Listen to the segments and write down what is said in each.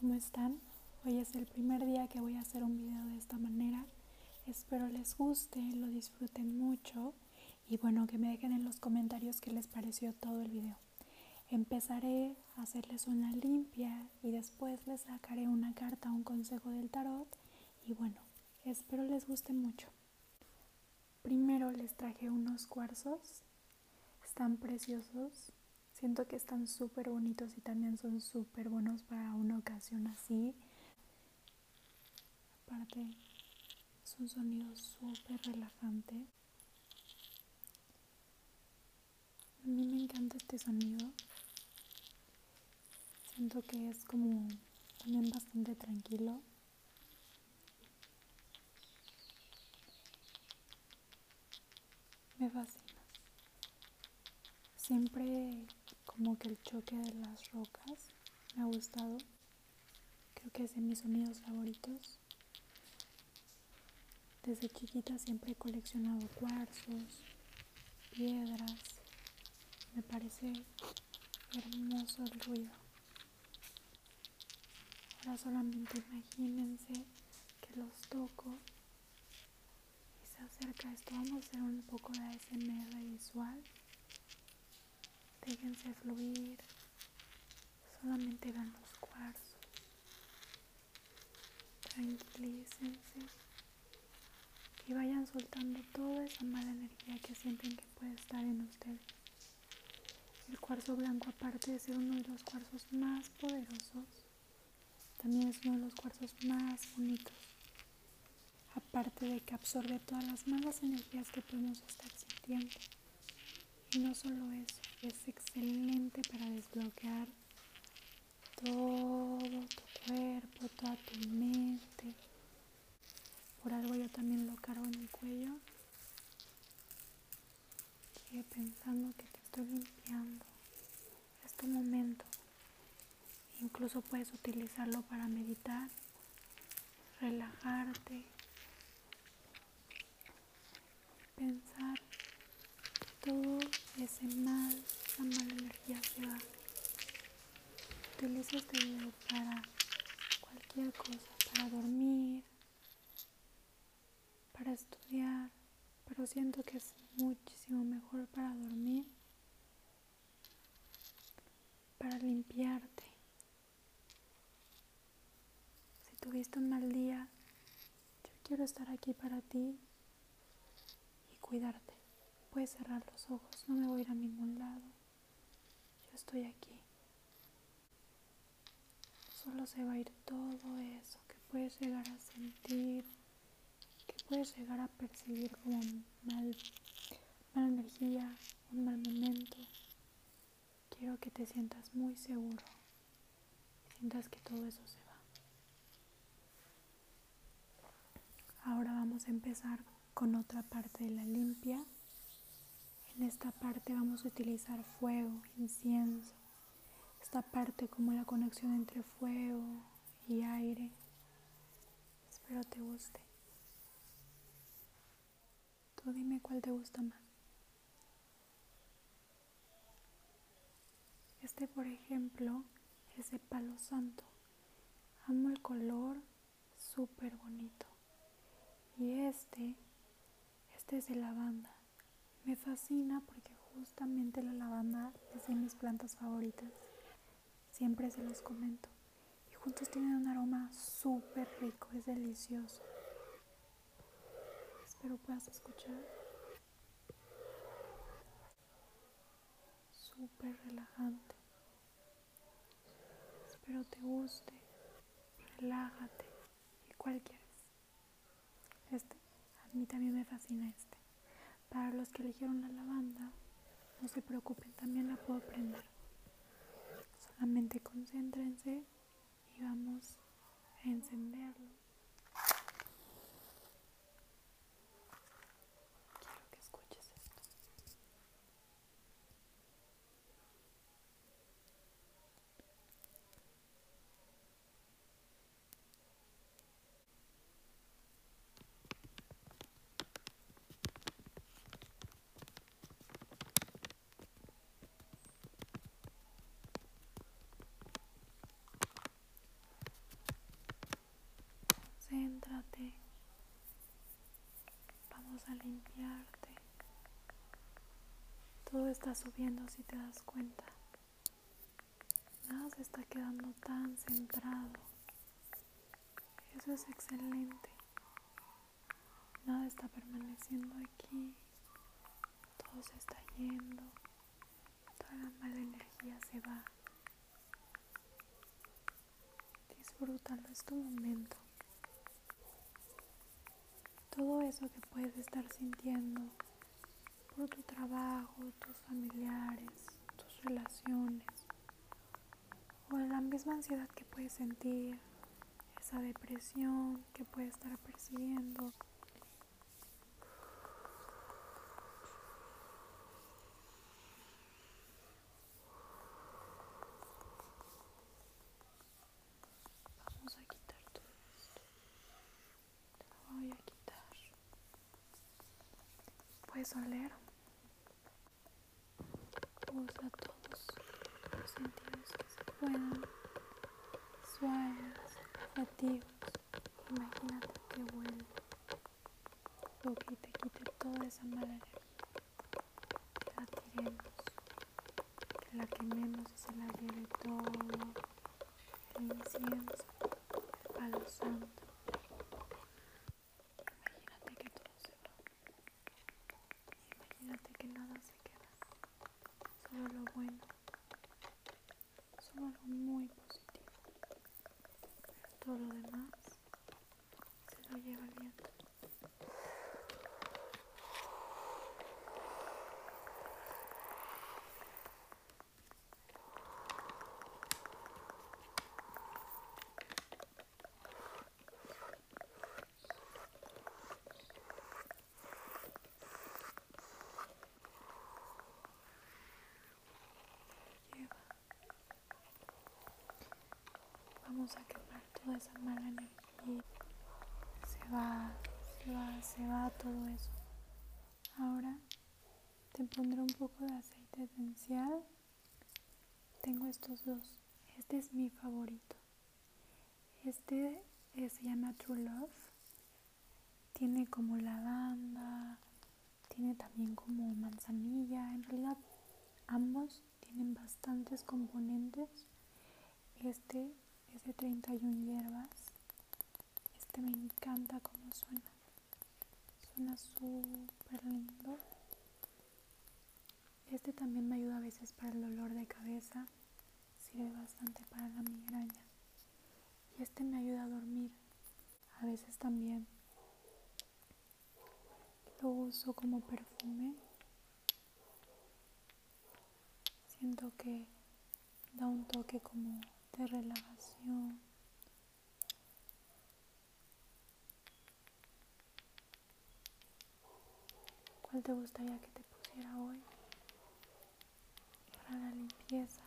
¿cómo están? Hoy es el primer día que voy a hacer un video de esta manera. Espero les guste, lo disfruten mucho y bueno, que me dejen en los comentarios qué les pareció todo el video. Empezaré a hacerles una limpia y después les sacaré una carta, un consejo del tarot y bueno, espero les guste mucho. Primero les traje unos cuarzos, están preciosos, Siento que están súper bonitos y también son súper buenos para una ocasión así. Aparte, es un sonido súper relajante. A mí me encanta este sonido. Siento que es como también bastante tranquilo. Me fascina. Siempre como que el choque de las rocas me ha gustado. Creo que es de mis sonidos favoritos. Desde chiquita siempre he coleccionado cuarzos, piedras. Me parece hermoso el ruido. Ahora solamente imagínense que los toco y se acerca esto. Vamos a hacer un poco de ASMR visual. Déjense fluir. Solamente vean los cuarzos. Tranquilícense. Y vayan soltando toda esa mala energía que sienten que puede estar en ustedes. El cuarzo blanco, aparte de ser uno de los cuarzos más poderosos, también es uno de los cuarzos más bonitos. Aparte de que absorbe todas las malas energías que podemos estar sintiendo. Y no solo eso, es excelente para desbloquear todo tu cuerpo, toda tu mente. Por algo yo también lo cargo en mi cuello. Sigue pensando que te estoy limpiando. Es tu momento. Incluso puedes utilizarlo para meditar, relajarte, pensar todo ese mal, esa mala energía se va. Utiliza este video para cualquier cosa, para dormir, para estudiar, pero siento que es muchísimo mejor para dormir, para limpiarte. Si tuviste un mal día, yo quiero estar aquí para ti y cuidarte. Puedes cerrar los ojos, no me voy a ir a ningún lado. Yo estoy aquí. Solo se va a ir todo eso que puedes llegar a sentir, que puedes llegar a percibir como mal, mala energía, un mal momento. Quiero que te sientas muy seguro sientas que todo eso se va. Ahora vamos a empezar con otra parte de la limpia. En esta parte vamos a utilizar fuego, incienso. Esta parte como la conexión entre fuego y aire. Espero te guste. Tú dime cuál te gusta más. Este, por ejemplo, es de palo santo. Amo el color, súper bonito. Y este, este es de lavanda. Me fascina porque justamente la lavanda es de mis plantas favoritas. Siempre se los comento. Y juntos tienen un aroma súper rico, es delicioso. Espero puedas escuchar. Súper relajante. Espero te guste. Relájate. ¿Y cuál quieres? Este. A mí también me fascina este. Para los que eligieron la lavanda, no se preocupen, también la puedo prender. Solamente concéntrense y vamos a encenderlo. Está subiendo si te das cuenta. Nada se está quedando tan centrado. Eso es excelente. Nada está permaneciendo aquí. Todo se está yendo. Toda la mala energía se va. Disfrútalo, es tu momento. Todo eso que puedes estar sintiendo por tu trabajo, tus familiares, tus relaciones, o la misma ansiedad que puedes sentir, esa depresión que puedes estar percibiendo. Vamos a quitar todo esto. Voy a quitar. Puedes oler. Usa todos los sentidos Visuales, olfativos. Imagínate que vuelve. O que te quite toda esa mala energía. La tiremos. Que la quememos y se la lleve todo. El incienso. El palo santo. Imagínate que todo se va. Imagínate que nada se queda. Solo lo bueno. Solo lo muy positivo. Pero todo lo demás se lo lleva el viento. Vamos a quemar toda esa mala energía. Se va, se va, se va todo eso. Ahora te pondré un poco de aceite esencial. Tengo estos dos. Este es mi favorito. Este eh, se llama True Love. Tiene como lavanda, tiene también como manzanilla. En realidad ambos tienen bastantes componentes. Este es de 31 hierbas. Este me encanta como suena. Suena súper lindo. Este también me ayuda a veces para el dolor de cabeza. Sirve bastante para la migraña. Y este me ayuda a dormir. A veces también lo uso como perfume. Siento que da un toque como de relajación. ¿Cuál te gustaría que te pusiera hoy? Para la limpieza.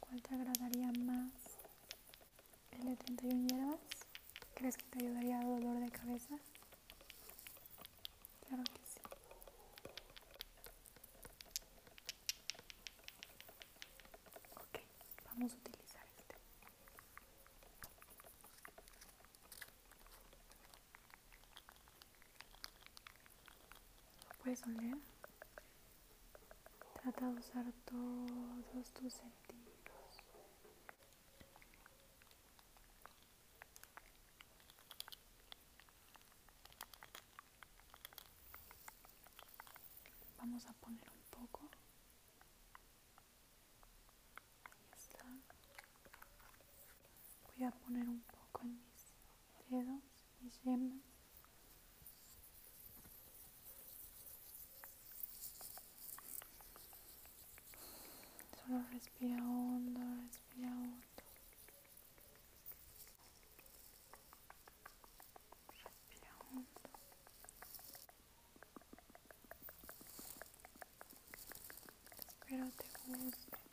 ¿Cuál te agradaría más? ¿El de 31 hierbas? ¿Crees que te ayudaría a dolor de cabeza? Claro que sí. Ok, vamos utilizar este. ¿Lo puedes oler? Trata de usar todos tus sentidos. Vamos a poner un poco. Ahí está. Voy a poner un poco en mis dedos, mis yemas. Solo respira hondo, respira hondo. Respira hondo. Espero te guste.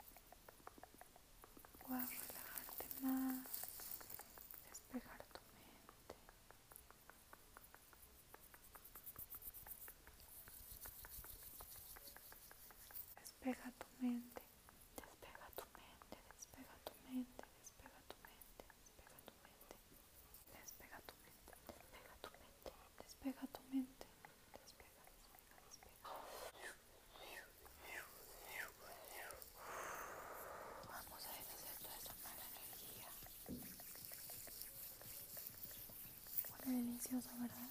mente, despega tu mente, despega tu mente, despega tu mente, despega tu mente, despega tu mente, despega tu mente, despega tu mente, despega, despega, despega. Vamos a deshacer toda esa mala energía. Huele delicioso, ¿verdad?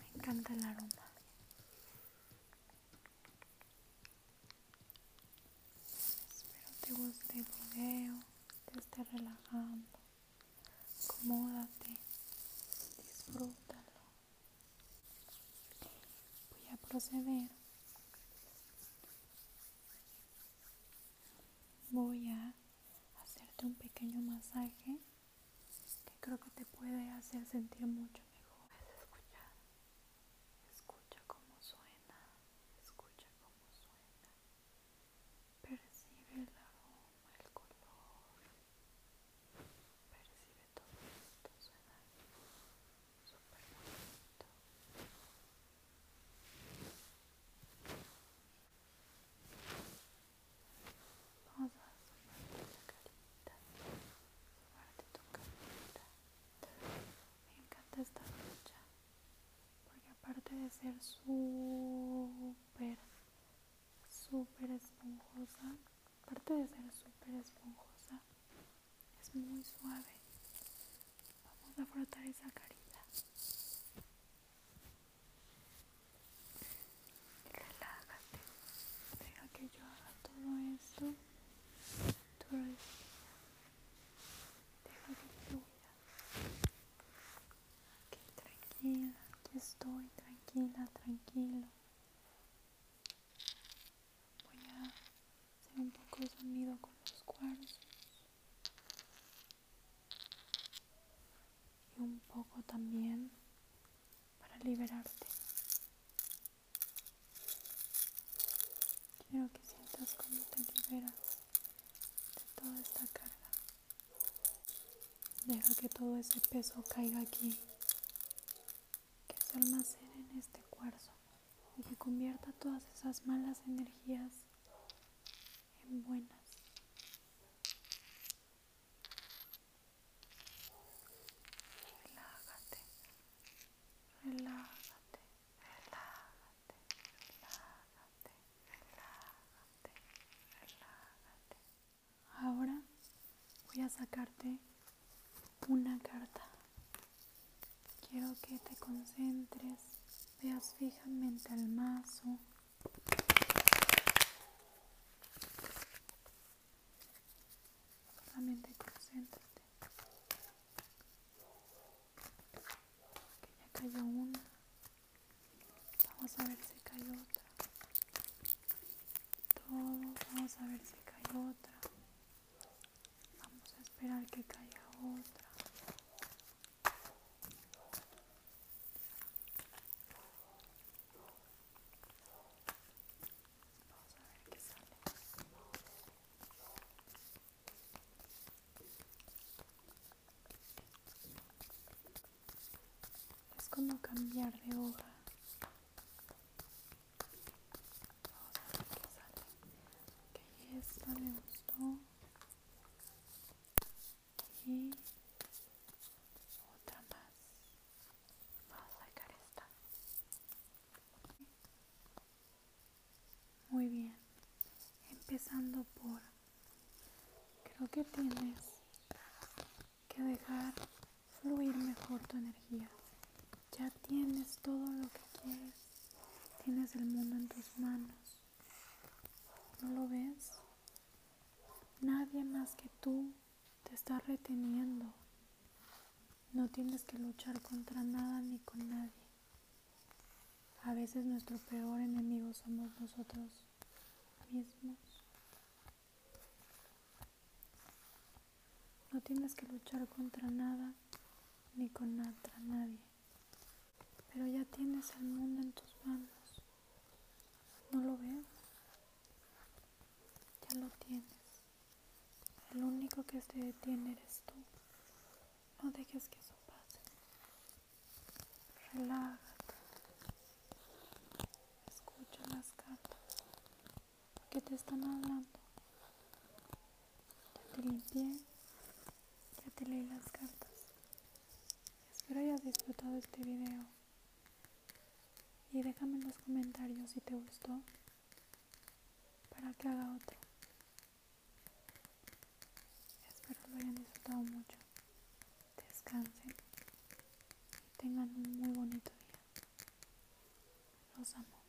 Me encanta el aroma. Proceder. Voy a hacerte un pequeño masaje que creo que te puede hacer sentir mucho mejor. Puedes escuchar. Escucha cómo suena. Escucha cómo suena. Percibe el aroma, el color. Percibe todo esto. Suena súper bonito. Vamos a sumarte la carita, sumarte tu carita. Me encanta esta ducha porque aparte de ser súper, súper esponjosa, aparte de ser súper esponjosa, es muy suave. Vamos a frotar esa carita. Relájate. Deja que yo haga todo esto. Tú respira. Deja que fluya. Aquí tranquila. Aquí estoy. Tranquila, tranquilo. Voy a hacer un poco de sonido con cuarzos. Y un poco también para liberarte. Quiero que sientas cómo te liberas de toda esta carga. Deja que todo ese peso caiga aquí, que se almacene en este cuarzo y que convierta todas esas malas energías en buenas. Relájate, relájate, relájate, relájate, relájate, relájate. Ahora a sacarte una carta. Quiero que te concentres, veas fijamente al mazo. Solamente concéntrate. Que ya cayó una. Vamos a ver si cae otra. Todo, vamos a ver si cae otra. Vamos a esperar que caiga otra. Vamos a ver qué sale. Es como cambiar de hoja. Qué sale. Esta me gustó. Y otra más. Vamos a sacar esta. Muy bien. Empezando por... Creo que tienes que dejar fluir mejor tu energía. Ya tienes todo lo que quieres. Tienes el mundo en tus manos. ¿No lo ves? Nadie más que tú te está reteniendo. No tienes que luchar contra nada ni con nadie. A veces nuestro peor enemigo somos nosotros mismos. No tienes que luchar contra nada ni contra nadie. Pero ya tienes el mundo en tus manos. ¿No lo ves? Ya lo tienes. El único que te detiene eres tú. No dejes que eso pase. Relájate. Escucha las cartas que te están hablando. Ya te limpié. Ya te leí las cartas. Espero hayas disfrutado este video. Y déjame en los comentarios si te gustó para que haga otro. Espero lo hayan disfrutado mucho. Descansen tengan un muy bonito día. Los amo.